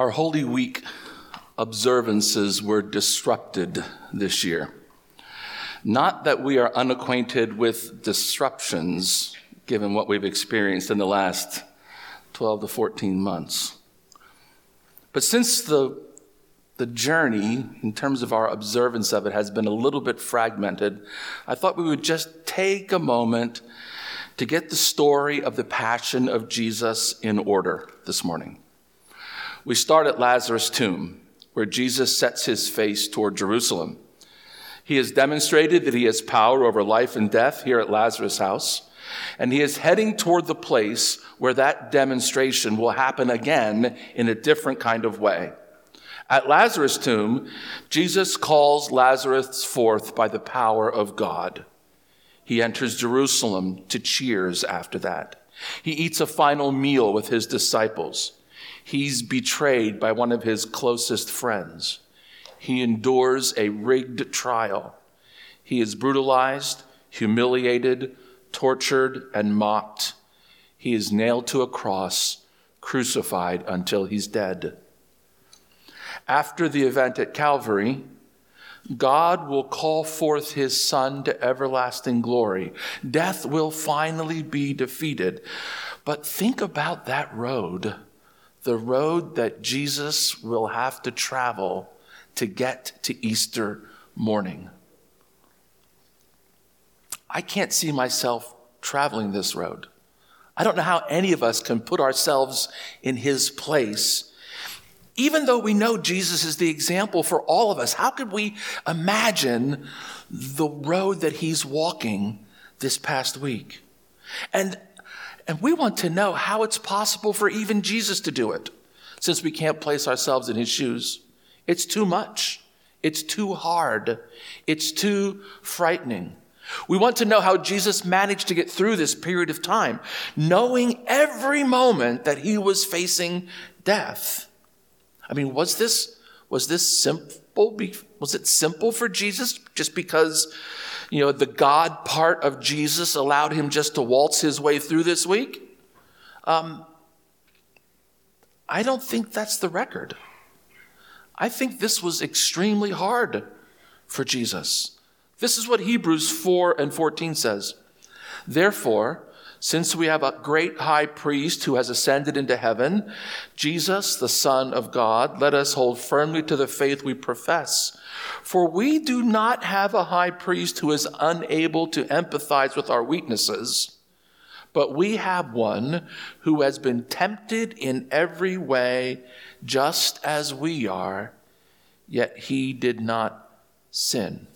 Our Holy Week observances were disrupted this year. Not that we are unacquainted with disruptions, given what we've experienced in the last 12 to 14 months. But since the, the journey, in terms of our observance of it, has been a little bit fragmented, I thought we would just take a moment to get the story of the passion of Jesus in order this morning. We start at Lazarus' tomb, where Jesus sets his face toward Jerusalem. He has demonstrated that he has power over life and death here at Lazarus' house, and he is heading toward the place where that demonstration will happen again in a different kind of way. At Lazarus' tomb, Jesus calls Lazarus forth by the power of God. He enters Jerusalem to cheers after that. He eats a final meal with his disciples. He's betrayed by one of his closest friends. He endures a rigged trial. He is brutalized, humiliated, tortured, and mocked. He is nailed to a cross, crucified until he's dead. After the event at Calvary, God will call forth his Son to everlasting glory. Death will finally be defeated. But think about that road the road that Jesus will have to travel to get to Easter morning. I can't see myself traveling this road. I don't know how any of us can put ourselves in his place. Even though we know Jesus is the example for all of us, how could we imagine the road that he's walking this past week? And and we want to know how it's possible for even Jesus to do it, since we can't place ourselves in his shoes. It's too much. It's too hard. It's too frightening. We want to know how Jesus managed to get through this period of time, knowing every moment that he was facing death. I mean, was this, was this simple? Was it simple for Jesus just because you know, the God part of Jesus allowed him just to waltz his way through this week? Um, I don't think that's the record. I think this was extremely hard for Jesus. This is what Hebrews 4 and 14 says. Therefore, since we have a great high priest who has ascended into heaven, Jesus, the Son of God, let us hold firmly to the faith we profess. For we do not have a high priest who is unable to empathize with our weaknesses, but we have one who has been tempted in every way, just as we are, yet he did not sin.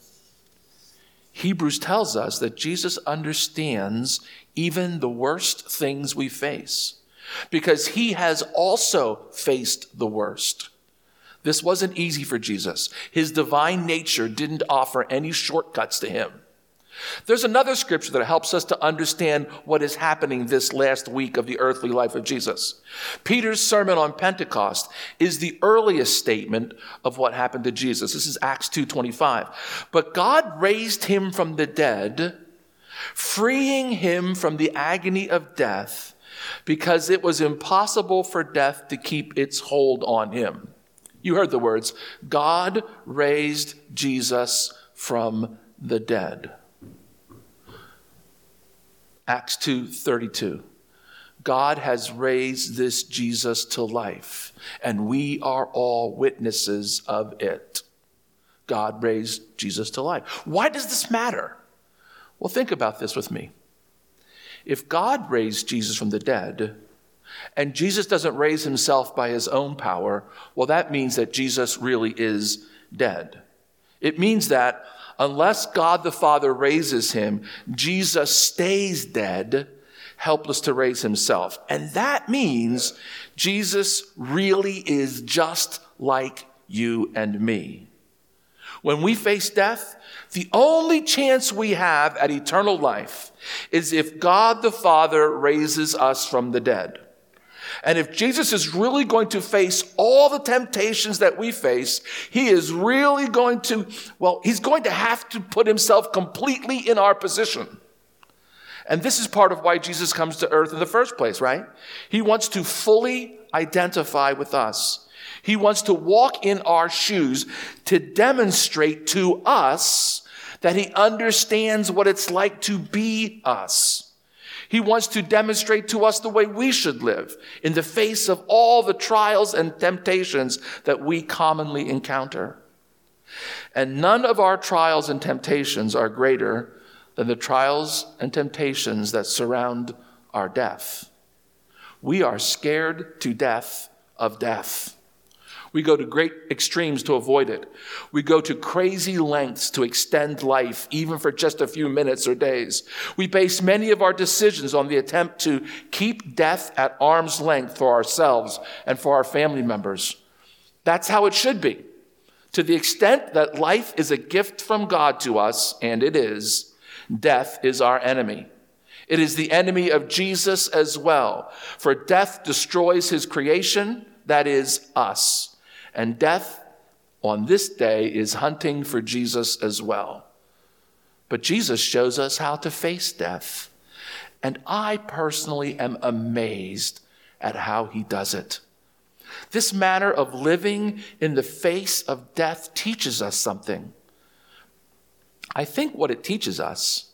Hebrews tells us that Jesus understands even the worst things we face because he has also faced the worst. This wasn't easy for Jesus. His divine nature didn't offer any shortcuts to him. There's another scripture that helps us to understand what is happening this last week of the earthly life of Jesus. Peter's sermon on Pentecost is the earliest statement of what happened to Jesus. This is Acts 2:25. But God raised him from the dead, freeing him from the agony of death, because it was impossible for death to keep its hold on him. You heard the words God raised Jesus from the dead. Acts 2:32. God has raised this Jesus to life, and we are all witnesses of it. God raised Jesus to life. Why does this matter? Well, think about this with me. If God raised Jesus from the dead, and Jesus doesn't raise himself by his own power, well, that means that Jesus really is dead. It means that unless God the Father raises him, Jesus stays dead, helpless to raise himself. And that means Jesus really is just like you and me. When we face death, the only chance we have at eternal life is if God the Father raises us from the dead. And if Jesus is really going to face all the temptations that we face, he is really going to, well, he's going to have to put himself completely in our position. And this is part of why Jesus comes to earth in the first place, right? He wants to fully identify with us. He wants to walk in our shoes to demonstrate to us that he understands what it's like to be us. He wants to demonstrate to us the way we should live in the face of all the trials and temptations that we commonly encounter. And none of our trials and temptations are greater than the trials and temptations that surround our death. We are scared to death of death. We go to great extremes to avoid it. We go to crazy lengths to extend life, even for just a few minutes or days. We base many of our decisions on the attempt to keep death at arm's length for ourselves and for our family members. That's how it should be. To the extent that life is a gift from God to us, and it is, death is our enemy. It is the enemy of Jesus as well, for death destroys his creation, that is, us. And death on this day is hunting for Jesus as well. But Jesus shows us how to face death. And I personally am amazed at how he does it. This manner of living in the face of death teaches us something. I think what it teaches us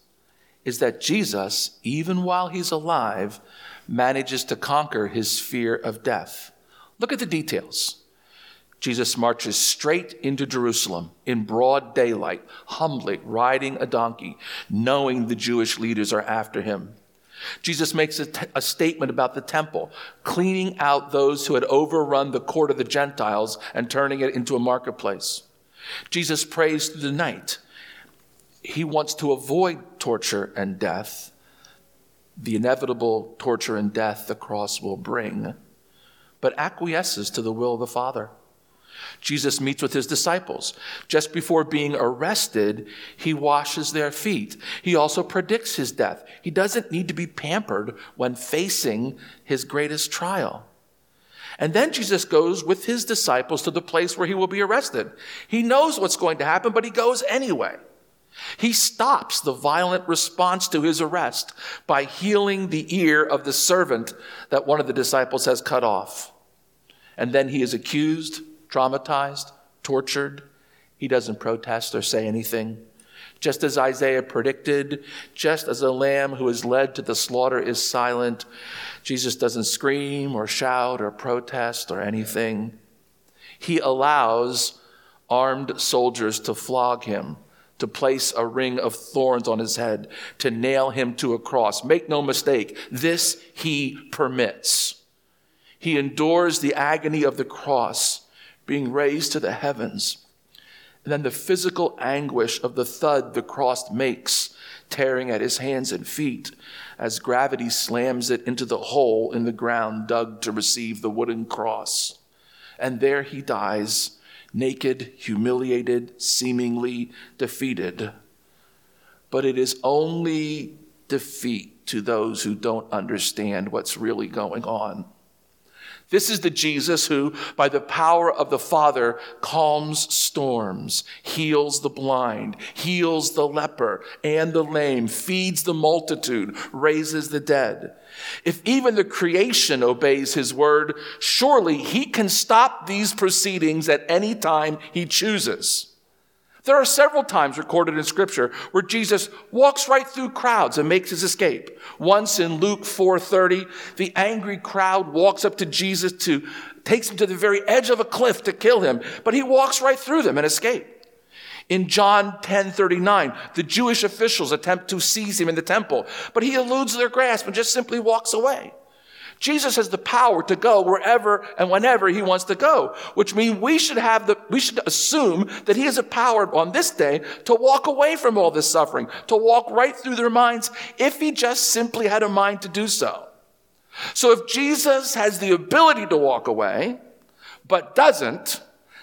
is that Jesus, even while he's alive, manages to conquer his fear of death. Look at the details. Jesus marches straight into Jerusalem in broad daylight, humbly riding a donkey, knowing the Jewish leaders are after him. Jesus makes a, t- a statement about the temple, cleaning out those who had overrun the court of the Gentiles and turning it into a marketplace. Jesus prays through the night. He wants to avoid torture and death, the inevitable torture and death the cross will bring, but acquiesces to the will of the Father. Jesus meets with his disciples. Just before being arrested, he washes their feet. He also predicts his death. He doesn't need to be pampered when facing his greatest trial. And then Jesus goes with his disciples to the place where he will be arrested. He knows what's going to happen, but he goes anyway. He stops the violent response to his arrest by healing the ear of the servant that one of the disciples has cut off. And then he is accused traumatized, tortured. He doesn't protest or say anything. Just as Isaiah predicted, just as a lamb who is led to the slaughter is silent, Jesus doesn't scream or shout or protest or anything. He allows armed soldiers to flog him, to place a ring of thorns on his head, to nail him to a cross. Make no mistake, this he permits. He endures the agony of the cross being raised to the heavens. And then the physical anguish of the thud the cross makes, tearing at his hands and feet as gravity slams it into the hole in the ground dug to receive the wooden cross. And there he dies, naked, humiliated, seemingly defeated. But it is only defeat to those who don't understand what's really going on. This is the Jesus who, by the power of the Father, calms storms, heals the blind, heals the leper and the lame, feeds the multitude, raises the dead. If even the creation obeys his word, surely he can stop these proceedings at any time he chooses. There are several times recorded in scripture where Jesus walks right through crowds and makes his escape. Once in Luke 4:30, the angry crowd walks up to Jesus to takes him to the very edge of a cliff to kill him, but he walks right through them and escape. In John 10:39, the Jewish officials attempt to seize him in the temple, but he eludes their grasp and just simply walks away. Jesus has the power to go wherever and whenever he wants to go, which means we should have the, we should assume that he has a power on this day to walk away from all this suffering, to walk right through their minds if he just simply had a mind to do so. So if Jesus has the ability to walk away, but doesn't,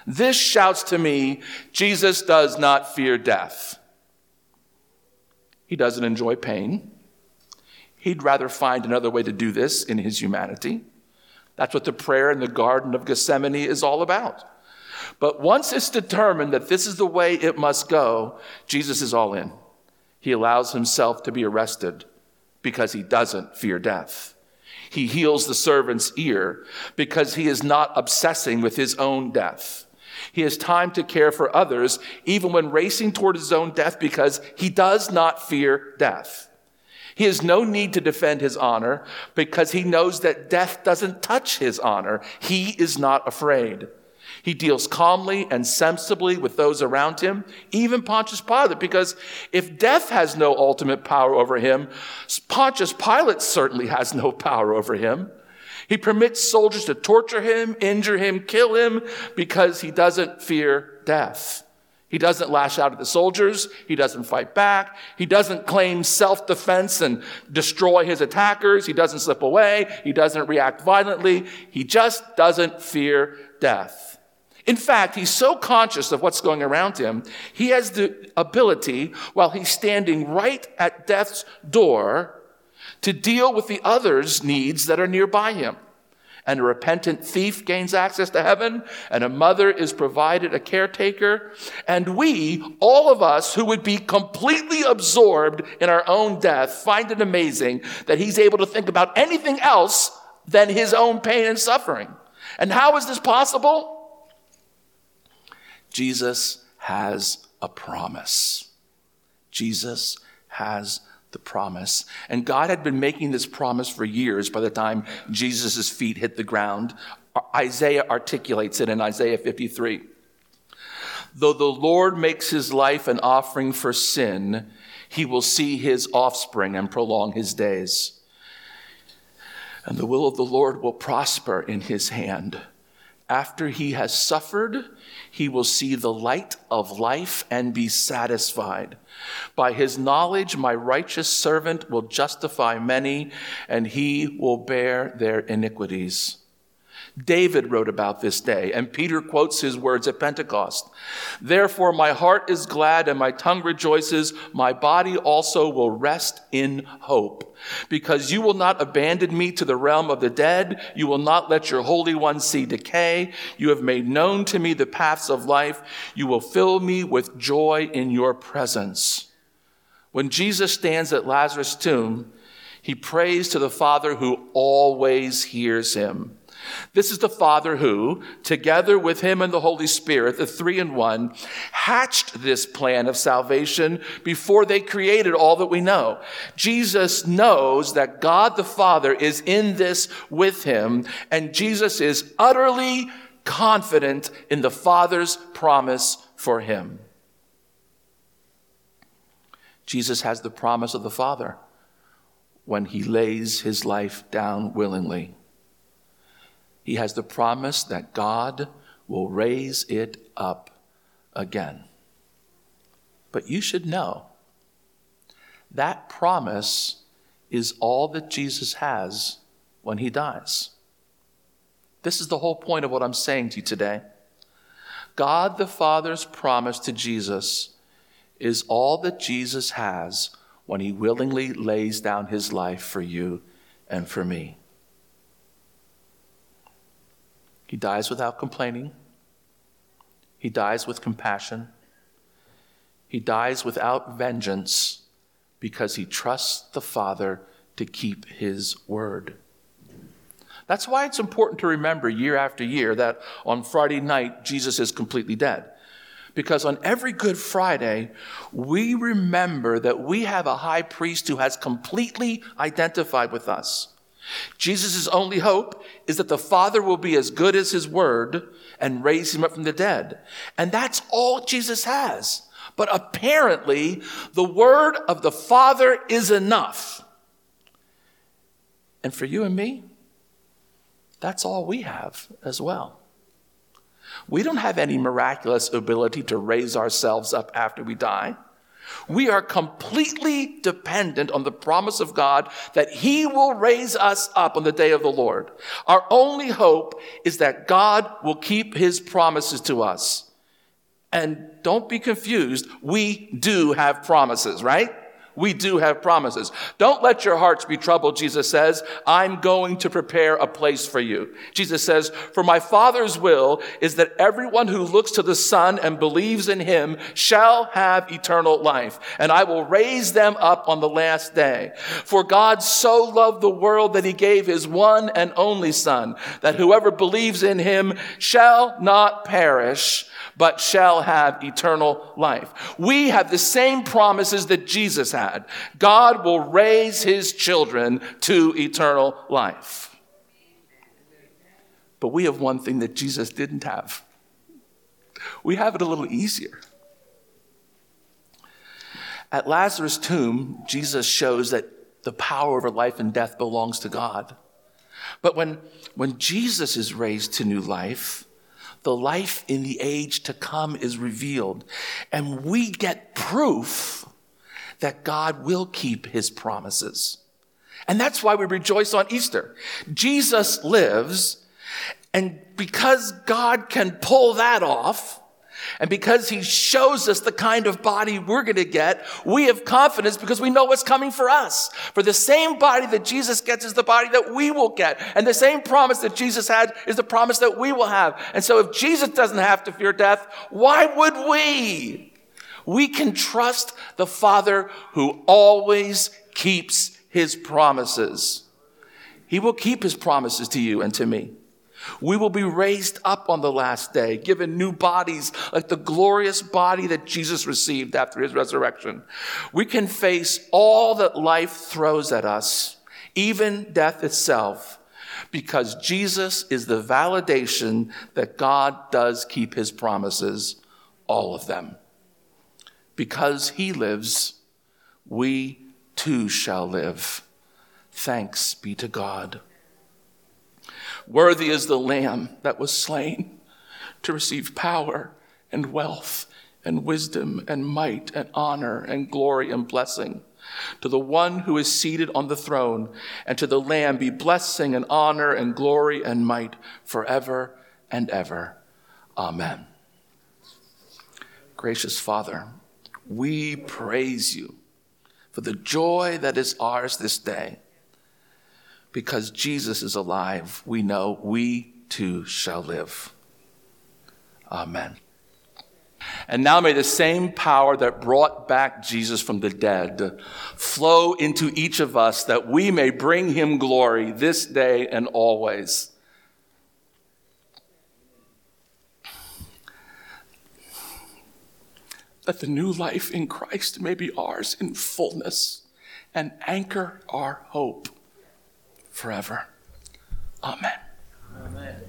this shouts to me, Jesus does not fear death. He doesn't enjoy pain. He'd rather find another way to do this in his humanity. That's what the prayer in the Garden of Gethsemane is all about. But once it's determined that this is the way it must go, Jesus is all in. He allows himself to be arrested because he doesn't fear death. He heals the servant's ear because he is not obsessing with his own death. He has time to care for others, even when racing toward his own death, because he does not fear death. He has no need to defend his honor because he knows that death doesn't touch his honor. He is not afraid. He deals calmly and sensibly with those around him, even Pontius Pilate, because if death has no ultimate power over him, Pontius Pilate certainly has no power over him. He permits soldiers to torture him, injure him, kill him, because he doesn't fear death. He doesn't lash out at the soldiers. He doesn't fight back. He doesn't claim self defense and destroy his attackers. He doesn't slip away. He doesn't react violently. He just doesn't fear death. In fact, he's so conscious of what's going around him, he has the ability, while he's standing right at death's door, to deal with the others' needs that are nearby him. And a repentant thief gains access to heaven, and a mother is provided a caretaker. And we, all of us who would be completely absorbed in our own death, find it amazing that he's able to think about anything else than his own pain and suffering. And how is this possible? Jesus has a promise. Jesus has the promise. And God had been making this promise for years by the time Jesus' feet hit the ground. Isaiah articulates it in Isaiah 53. Though the Lord makes his life an offering for sin, he will see his offspring and prolong his days. And the will of the Lord will prosper in his hand. After he has suffered, he will see the light of life and be satisfied. By his knowledge, my righteous servant will justify many, and he will bear their iniquities. David wrote about this day, and Peter quotes his words at Pentecost. Therefore, my heart is glad and my tongue rejoices. My body also will rest in hope. Because you will not abandon me to the realm of the dead. You will not let your Holy One see decay. You have made known to me the paths of life. You will fill me with joy in your presence. When Jesus stands at Lazarus' tomb, he prays to the Father who always hears him. This is the Father who, together with Him and the Holy Spirit, the three in one, hatched this plan of salvation before they created all that we know. Jesus knows that God the Father is in this with Him, and Jesus is utterly confident in the Father's promise for Him. Jesus has the promise of the Father when He lays His life down willingly. He has the promise that God will raise it up again. But you should know that promise is all that Jesus has when he dies. This is the whole point of what I'm saying to you today. God the Father's promise to Jesus is all that Jesus has when he willingly lays down his life for you and for me. He dies without complaining. He dies with compassion. He dies without vengeance because he trusts the Father to keep his word. That's why it's important to remember year after year that on Friday night, Jesus is completely dead. Because on every Good Friday, we remember that we have a high priest who has completely identified with us. Jesus' only hope is that the Father will be as good as his word and raise him up from the dead. And that's all Jesus has. But apparently, the word of the Father is enough. And for you and me, that's all we have as well. We don't have any miraculous ability to raise ourselves up after we die. We are completely dependent on the promise of God that He will raise us up on the day of the Lord. Our only hope is that God will keep His promises to us. And don't be confused, we do have promises, right? We do have promises. Don't let your hearts be troubled, Jesus says. I'm going to prepare a place for you. Jesus says, For my Father's will is that everyone who looks to the Son and believes in him shall have eternal life, and I will raise them up on the last day. For God so loved the world that he gave his one and only Son, that whoever believes in him shall not perish, but shall have eternal life. We have the same promises that Jesus had. God will raise his children to eternal life. But we have one thing that Jesus didn't have. We have it a little easier. At Lazarus' tomb, Jesus shows that the power over life and death belongs to God. But when, when Jesus is raised to new life, the life in the age to come is revealed. And we get proof that God will keep his promises. And that's why we rejoice on Easter. Jesus lives, and because God can pull that off, and because he shows us the kind of body we're going to get, we have confidence because we know what's coming for us. For the same body that Jesus gets is the body that we will get. And the same promise that Jesus had is the promise that we will have. And so if Jesus doesn't have to fear death, why would we? We can trust the Father who always keeps his promises. He will keep his promises to you and to me. We will be raised up on the last day, given new bodies like the glorious body that Jesus received after his resurrection. We can face all that life throws at us, even death itself, because Jesus is the validation that God does keep his promises, all of them. Because he lives, we too shall live. Thanks be to God. Worthy is the Lamb that was slain to receive power and wealth and wisdom and might and honor and glory and blessing. To the one who is seated on the throne and to the Lamb be blessing and honor and glory and might forever and ever. Amen. Gracious Father, we praise you for the joy that is ours this day because Jesus is alive, we know we too shall live. Amen. And now may the same power that brought back Jesus from the dead flow into each of us that we may bring him glory this day and always. that the new life in Christ may be ours in fullness and anchor our hope forever. Amen. Amen.